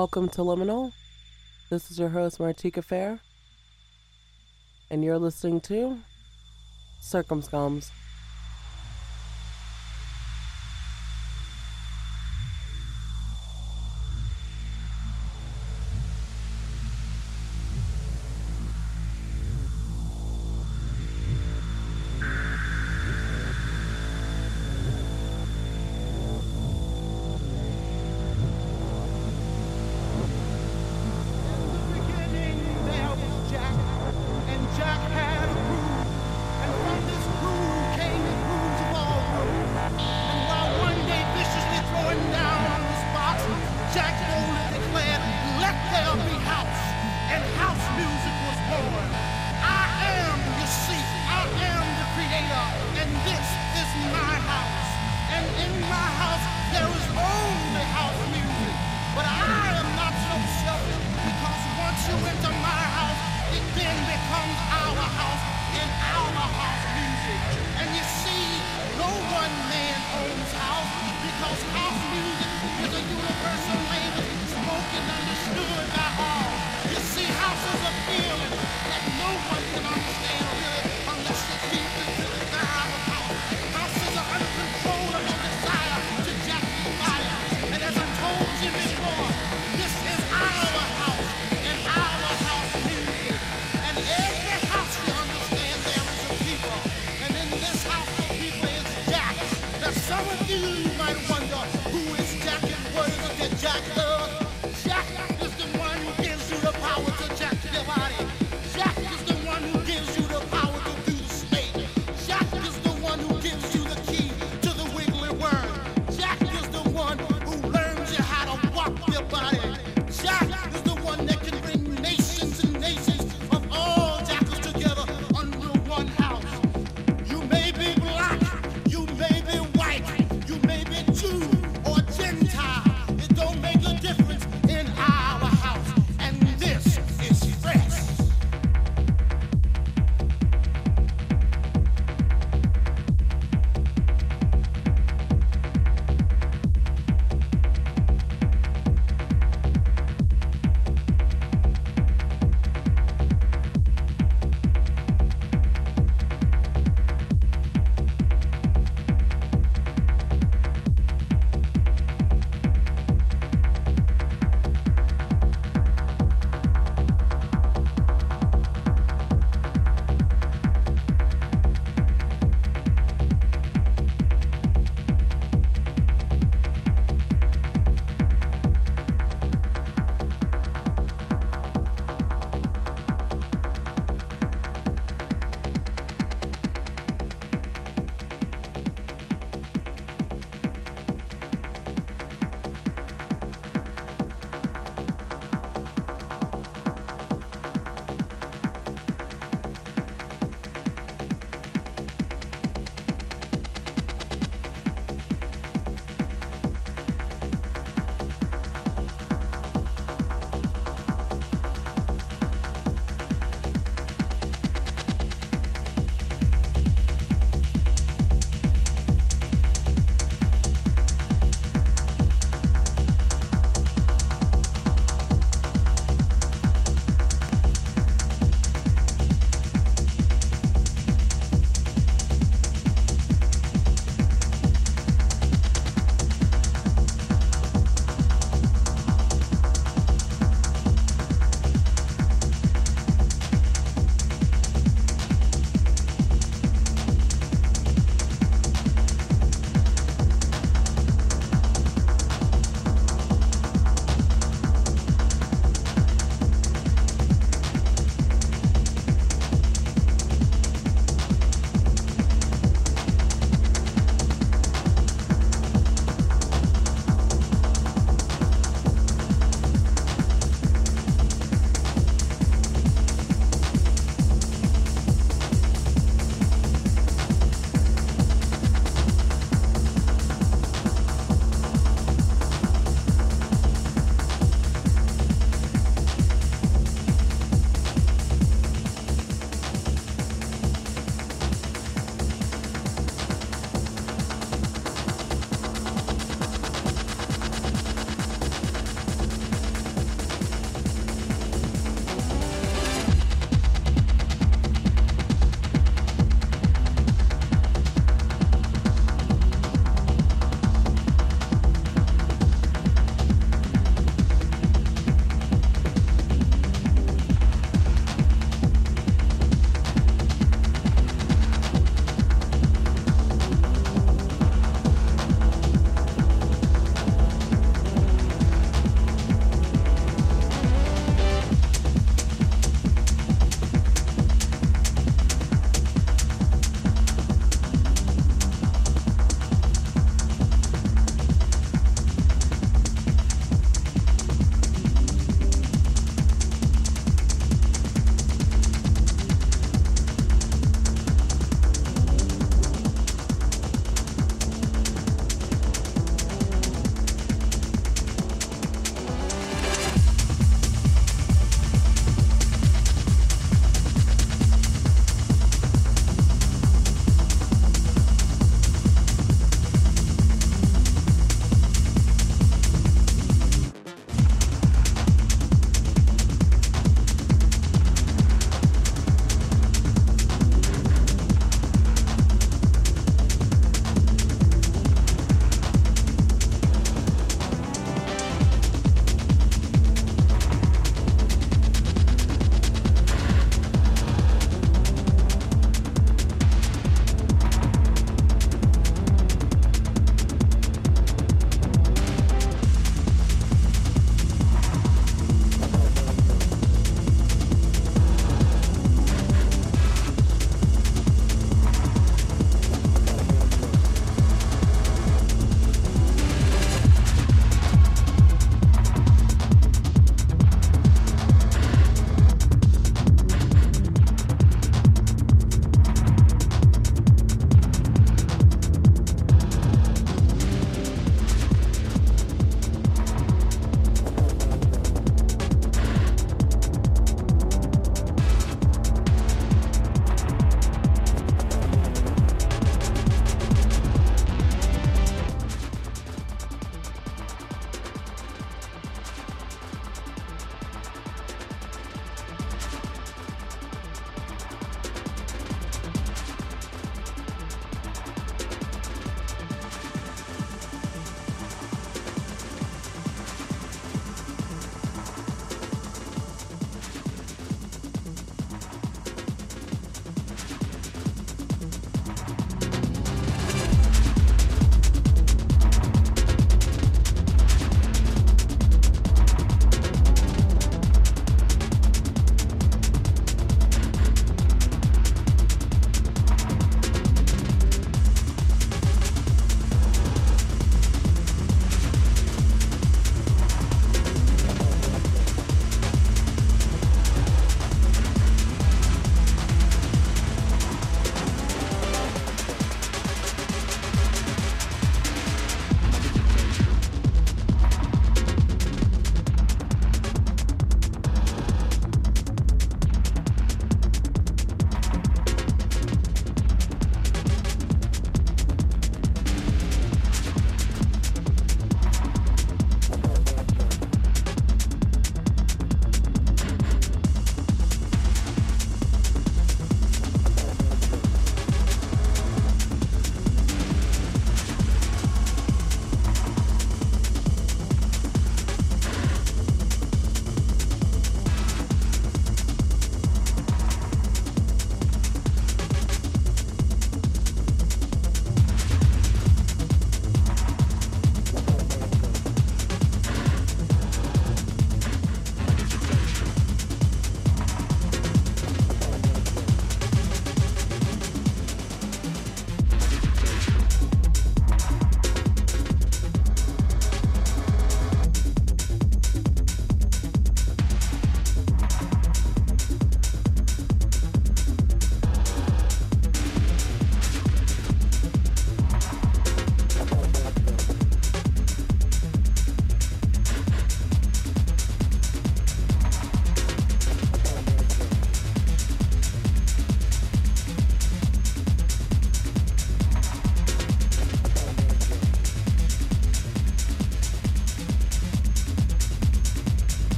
Welcome to Liminal. This is your host, Marteka Fair. And you're listening to Circumscums.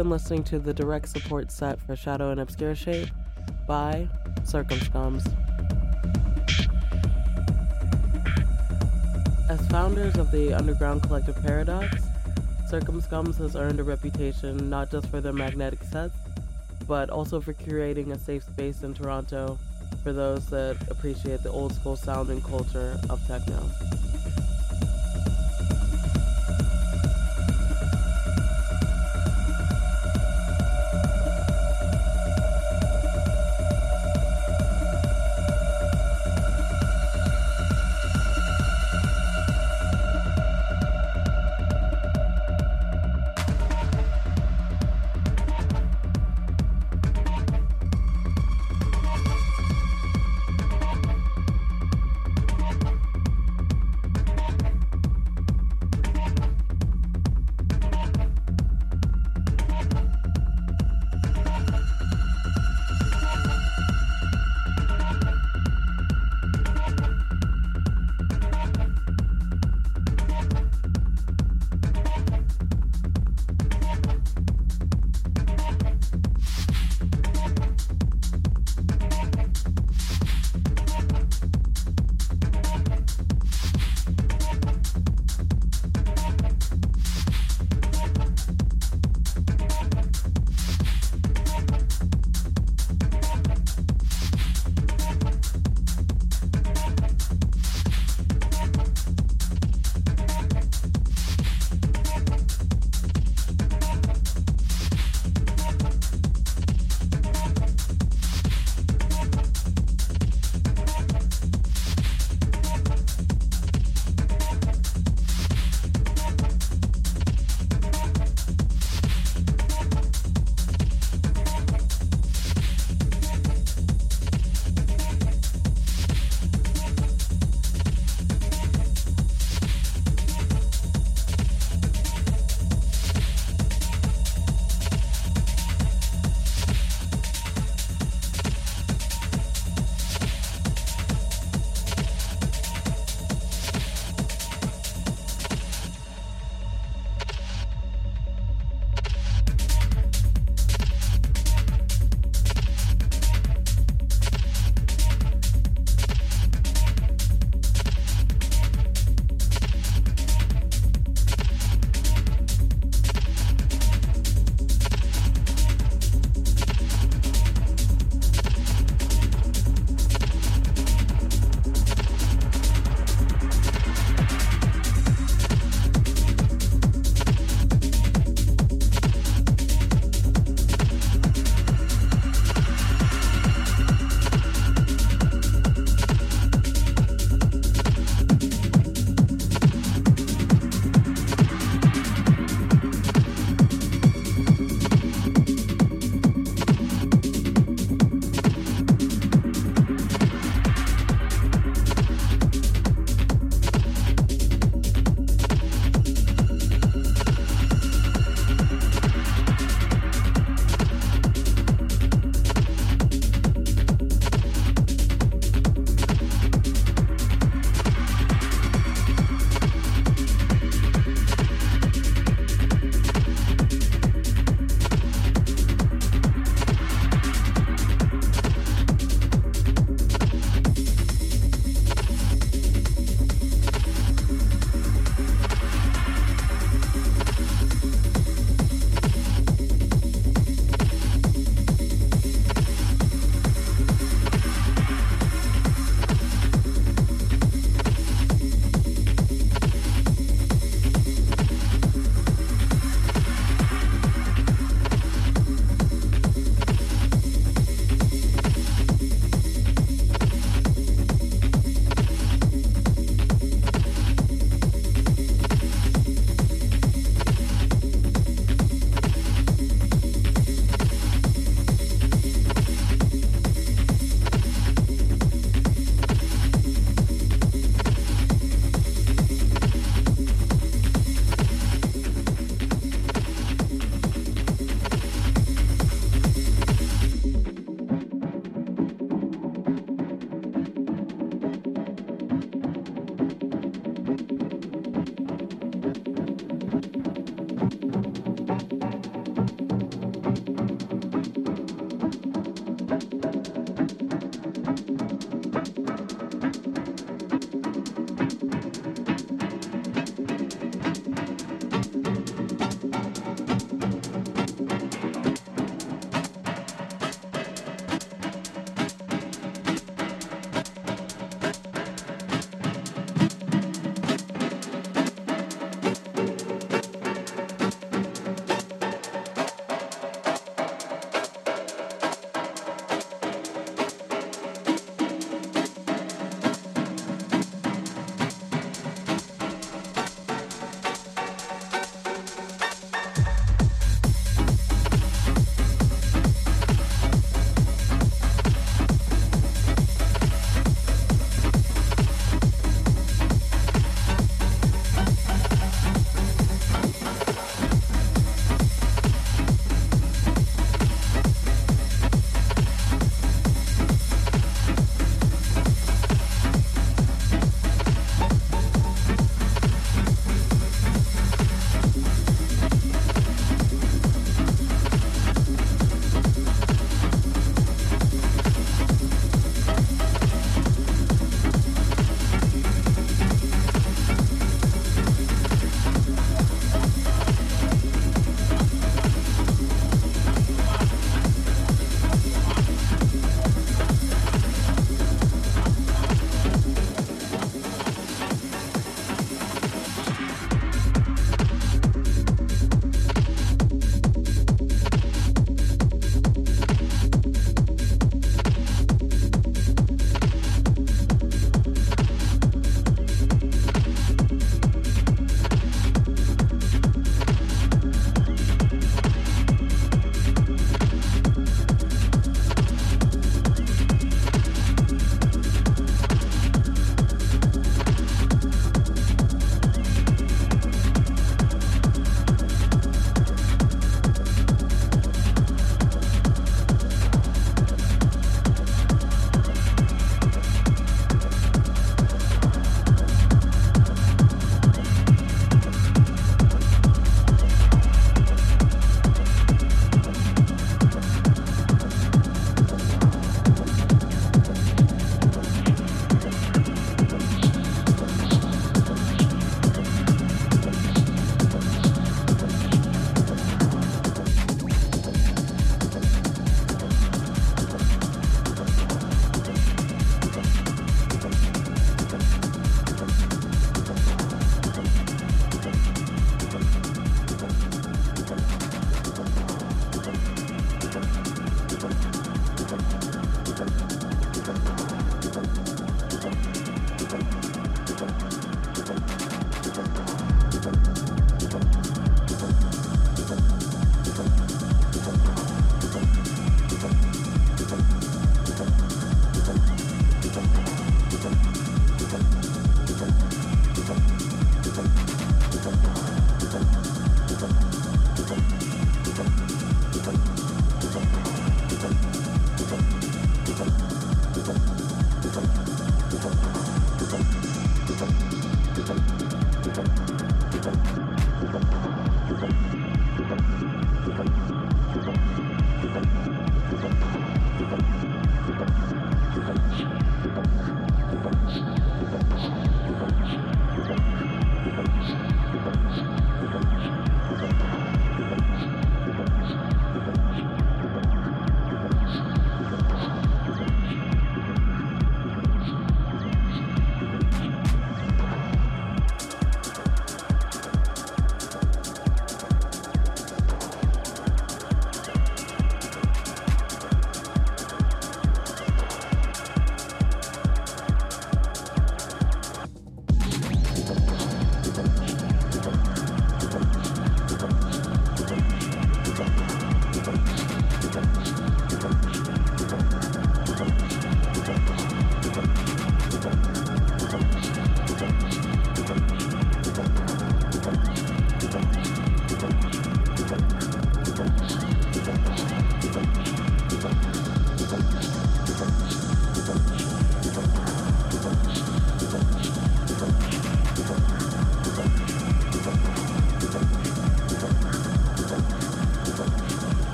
Been listening to the direct support set for Shadow and Obscure Shape by Circumscums. As founders of the underground collective Paradox, Circumscums has earned a reputation not just for their magnetic sets, but also for curating a safe space in Toronto for those that appreciate the old school sound and culture of techno.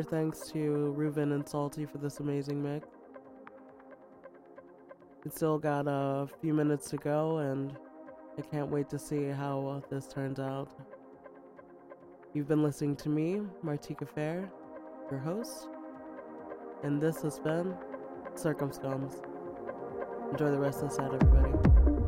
Major thanks to Reuven and Salty for this amazing mix. We still got a few minutes to go, and I can't wait to see how uh, this turns out. You've been listening to me, Marteka Fair, your host, and this has been Circumscums. Enjoy the rest of the set, everybody.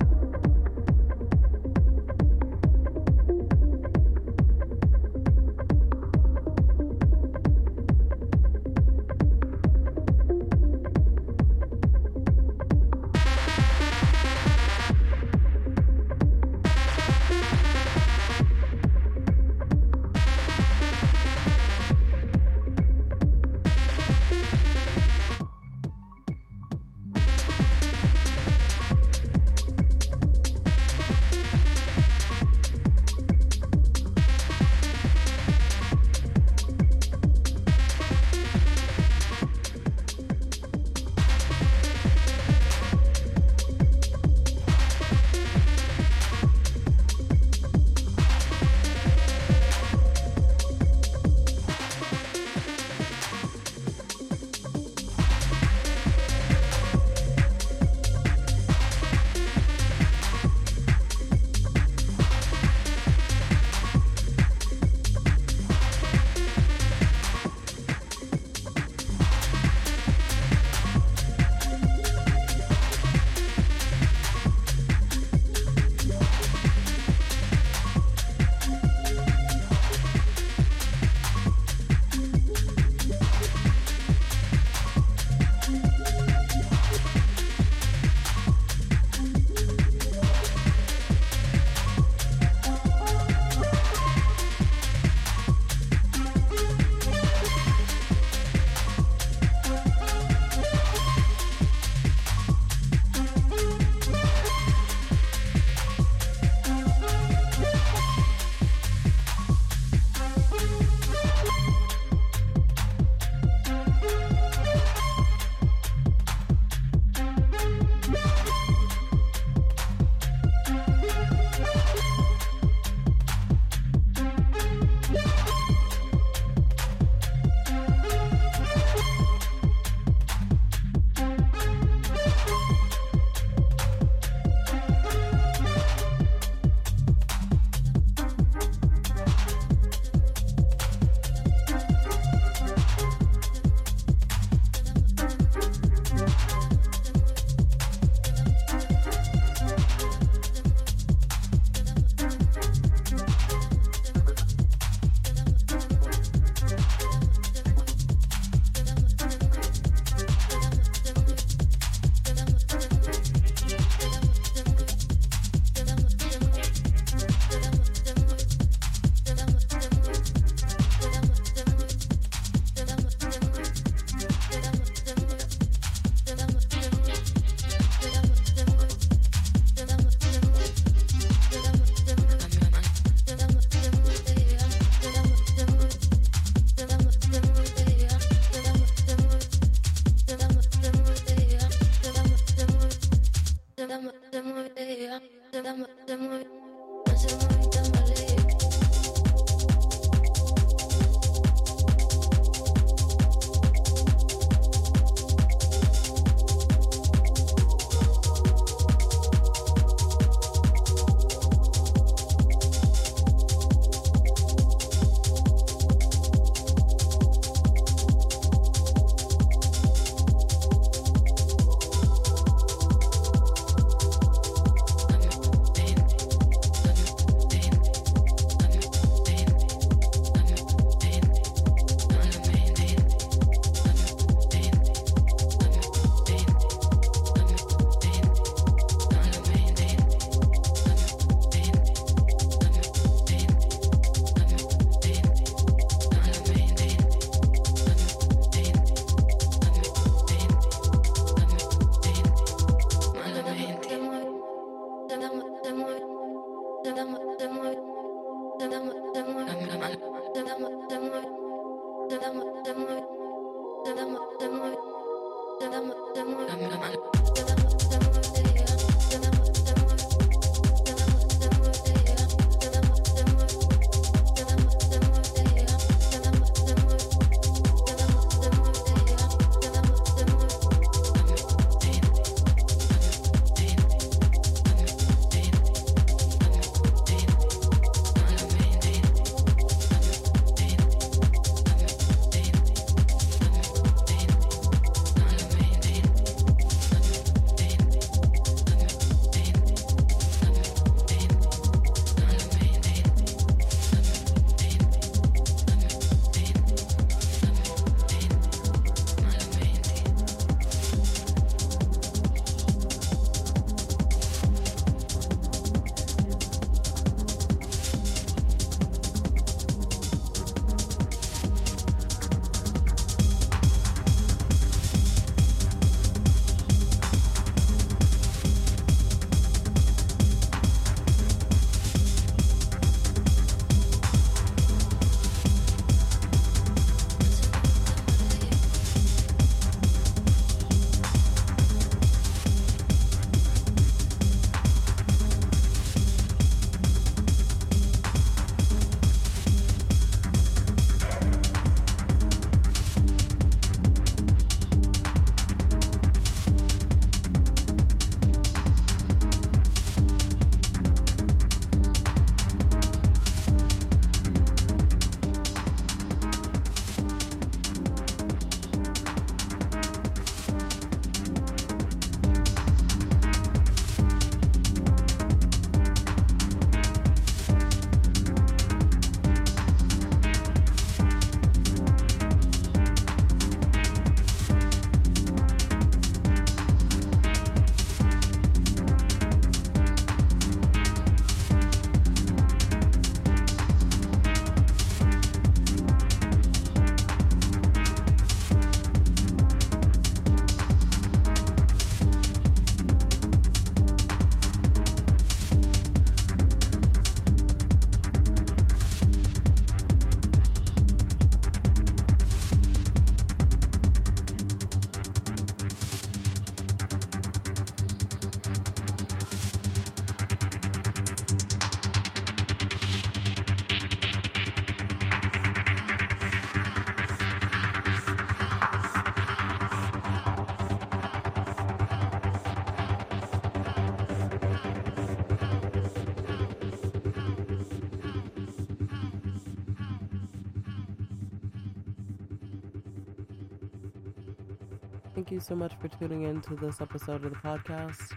So much for tuning in to this episode of the podcast.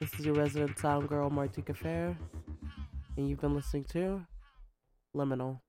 This is your resident sound girl, Marteka Fair, and you've been listening to Liminal.